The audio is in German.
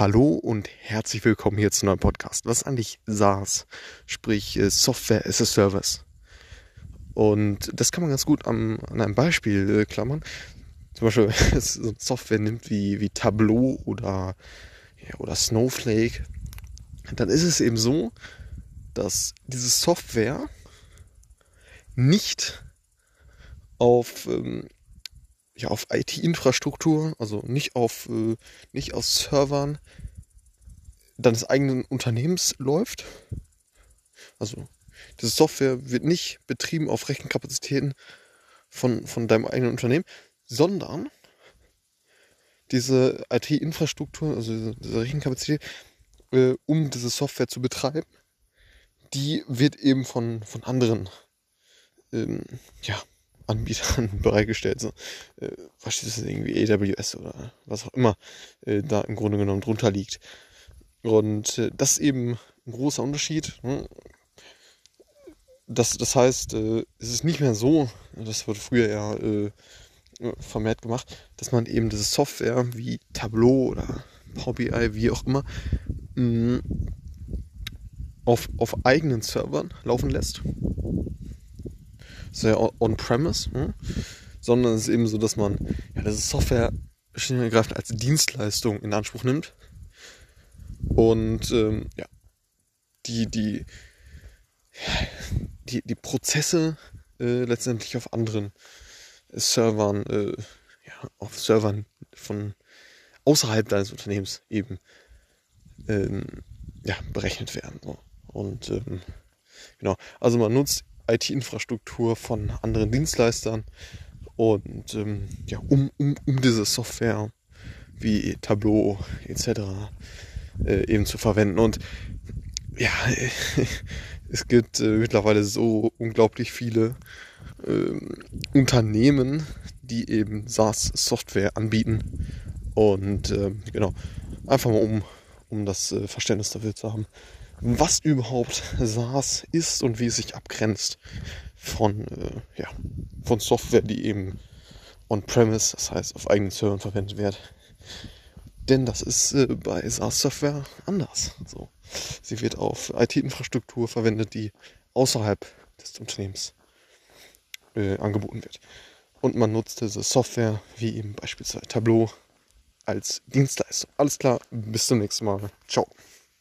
Hallo und herzlich willkommen hier zu einem neuen Podcast. Was eigentlich SaaS? Sprich äh, Software as a Service. Und das kann man ganz gut am, an einem Beispiel äh, klammern. Zum Beispiel, wenn so Software nimmt wie, wie Tableau oder, ja, oder Snowflake, dann ist es eben so, dass diese Software nicht auf ähm, ja, auf IT-Infrastruktur, also nicht auf, äh, nicht auf Servern deines eigenen Unternehmens läuft. Also diese Software wird nicht betrieben auf Rechenkapazitäten von, von deinem eigenen Unternehmen, sondern diese IT-Infrastruktur, also diese, diese Rechenkapazität, äh, um diese Software zu betreiben, die wird eben von, von anderen ähm, ja, Anbietern bereitgestellt. So, äh, was ist das irgendwie AWS oder was auch immer äh, da im Grunde genommen drunter liegt. Und äh, das ist eben ein großer Unterschied. Ne? Das, das heißt, äh, es ist nicht mehr so, das wurde früher ja äh, vermehrt gemacht, dass man eben diese Software wie Tableau oder Power BI, wie auch immer, mh, mm, auf, auf eigenen Servern laufen lässt sehr on-premise, hm? sondern es ist eben so, dass man ja, diese Software schlicht als Dienstleistung in Anspruch nimmt und ähm, ja, die, die, die, die Prozesse äh, letztendlich auf anderen Servern, äh, ja, auf Servern von außerhalb deines Unternehmens eben ähm, ja, berechnet werden. So. Und ähm, genau, also man nutzt IT-Infrastruktur von anderen Dienstleistern und ähm, ja, um, um, um diese Software wie Tableau etc. Äh, eben zu verwenden. Und ja, es gibt äh, mittlerweile so unglaublich viele äh, Unternehmen, die eben SaaS-Software anbieten. Und ähm, genau, einfach mal um, um das äh, Verständnis dafür zu haben, was überhaupt SaaS ist und wie es sich abgrenzt von, äh, ja, von Software, die eben on-premise, das heißt auf eigenen Servern verwendet wird. Denn das ist äh, bei SaaS-Software anders. So. Sie wird auf IT-Infrastruktur verwendet, die außerhalb des Unternehmens äh, angeboten wird. Und man nutzt diese Software, wie eben beispielsweise Tableau, als Dienstleistung. Alles klar, bis zum nächsten Mal. Ciao.